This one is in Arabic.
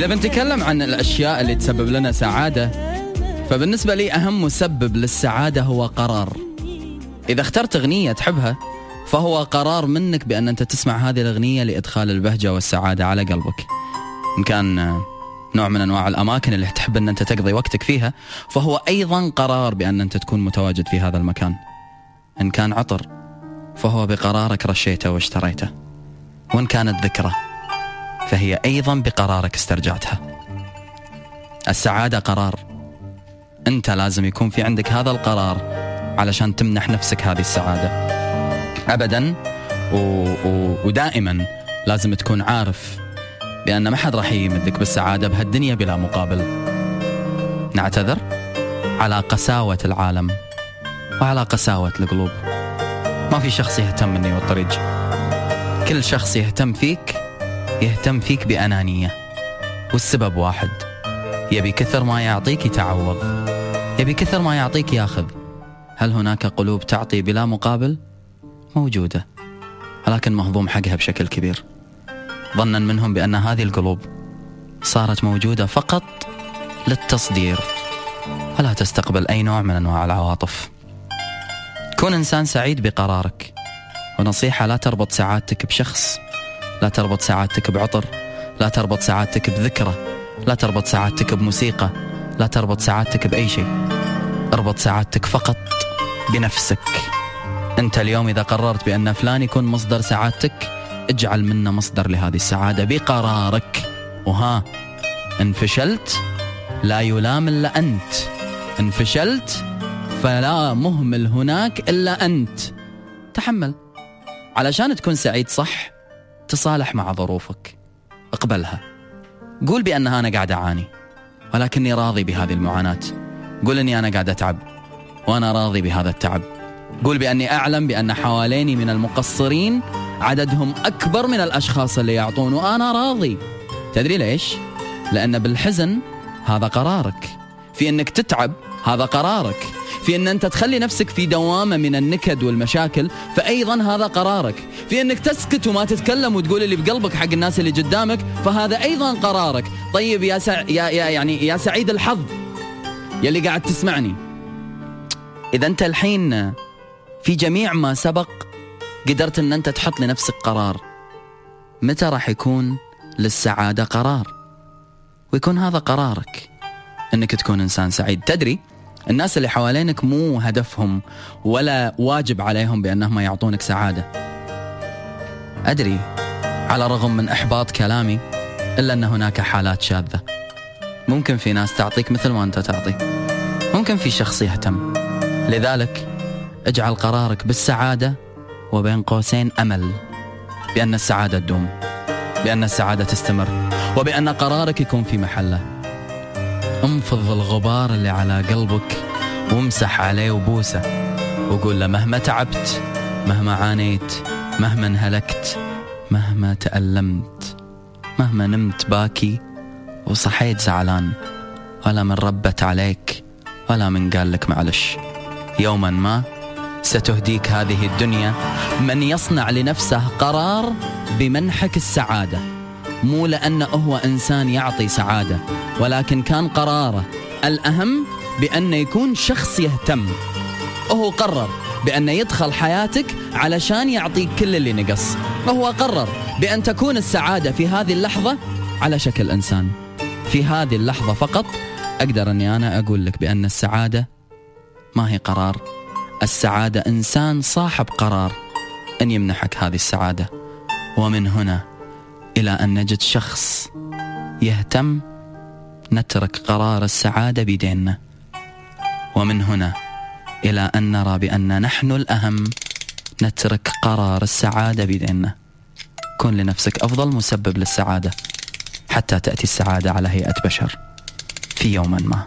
إذا بنتكلم عن الأشياء اللي تسبب لنا سعادة فبالنسبة لي أهم مسبب للسعادة هو قرار. إذا اخترت أغنية تحبها فهو قرار منك بأن أنت تسمع هذه الأغنية لإدخال البهجة والسعادة على قلبك. إن كان نوع من أنواع الأماكن اللي تحب أن أنت تقضي وقتك فيها فهو أيضا قرار بأن أنت تكون متواجد في هذا المكان. إن كان عطر فهو بقرارك رشيته واشتريته. وإن كانت ذكرى. فهي أيضا بقرارك استرجعتها. السعادة قرار. أنت لازم يكون في عندك هذا القرار علشان تمنح نفسك هذه السعادة. أبدا و... و... ودائما لازم تكون عارف بأن ما حد راح يمدك بالسعادة بهالدنيا بلا مقابل. نعتذر على قساوة العالم وعلى قساوة القلوب. ما في شخص يهتم مني والطريق. كل شخص يهتم فيك يهتم فيك بأنانية. والسبب واحد يبي كثر ما يعطيك يتعوض. يبي كثر ما يعطيك ياخذ. هل هناك قلوب تعطي بلا مقابل؟ موجودة ولكن مهضوم حقها بشكل كبير. ظنا منهم بأن هذه القلوب صارت موجودة فقط للتصدير. ولا تستقبل أي نوع من أنواع العواطف. كن إنسان سعيد بقرارك ونصيحة لا تربط سعادتك بشخص لا تربط سعادتك بعطر لا تربط سعادتك بذكرى لا تربط سعادتك بموسيقى لا تربط سعادتك بأي شيء. اربط سعادتك فقط بنفسك. أنت اليوم إذا قررت بأن فلان يكون مصدر سعادتك اجعل منه مصدر لهذه السعادة بقرارك. وها إن فشلت لا يلام إلا أنت. إن فشلت فلا مهمل هناك إلا أنت. تحمل. علشان تكون سعيد صح تصالح مع ظروفك. اقبلها. قول بأنها أنا قاعد أعاني ولكني راضي بهذه المعاناة. قول أني أنا قاعد أتعب وأنا راضي بهذا التعب. قول بأني أعلم بأن حواليني من المقصرين عددهم أكبر من الأشخاص اللي يعطون وأنا راضي. تدري ليش؟ لأن بالحزن هذا قرارك. في أنك تتعب هذا قرارك. في أن أنت تخلي نفسك في دوامة من النكد والمشاكل فأيضا هذا قرارك. في أنك تسكت وما تتكلم وتقول اللي بقلبك حق الناس اللي قدامك فهذا أيضا قرارك. طيب يا, سع... يا... يا يعني يا سعيد الحظ يلي قاعد تسمعني. إذا أنت الحين في جميع ما سبق قدرت أن أنت تحط لنفسك قرار متى راح يكون للسعادة قرار؟ ويكون هذا قرارك أنك تكون إنسان سعيد. تدري الناس اللي حوالينك مو هدفهم ولا واجب عليهم بأنهم يعطونك سعادة. أدري على الرغم من إحباط كلامي إلا أن هناك حالات شاذة. ممكن في ناس تعطيك مثل ما أنت تعطي. ممكن في شخص يهتم. لذلك اجعل قرارك بالسعادة وبين قوسين أمل. بأن السعادة تدوم. بأن السعادة تستمر. وبأن قرارك يكون في محله. انفض الغبار اللي على قلبك وامسح عليه وبوسه وقول له مهما تعبت مهما عانيت مهما انهلكت مهما تألمت مهما نمت باكي وصحيت زعلان ولا من ربت عليك ولا من قال لك معلش. يوما ما ستهديك هذه الدنيا من يصنع لنفسه قرار بمنحك السعادة. مو لأنه هو إنسان يعطي سعادة ولكن كان قراره. الأهم بانه يكون شخص يهتم. هو قرر بأن يدخل حياتك علشان يعطيك كل اللي نقص. وهو قرر بأن تكون السعادة في هذه اللحظة على شكل إنسان. في هذه اللحظة فقط أقدر أني أنا أقول لك بأن السعادة ما هي قرار. السعادة إنسان صاحب قرار أن يمنحك هذه السعادة. ومن هنا إلى أن نجد شخص يهتم نترك قرار السعادة بيديننا ومن هنا إلى أن نرى بأن نحن الأهم نترك قرار السعادة بيديننا كن لنفسك أفضل مسبب للسعادة حتى تأتي السعادة على هيئة بشر في يوم ما.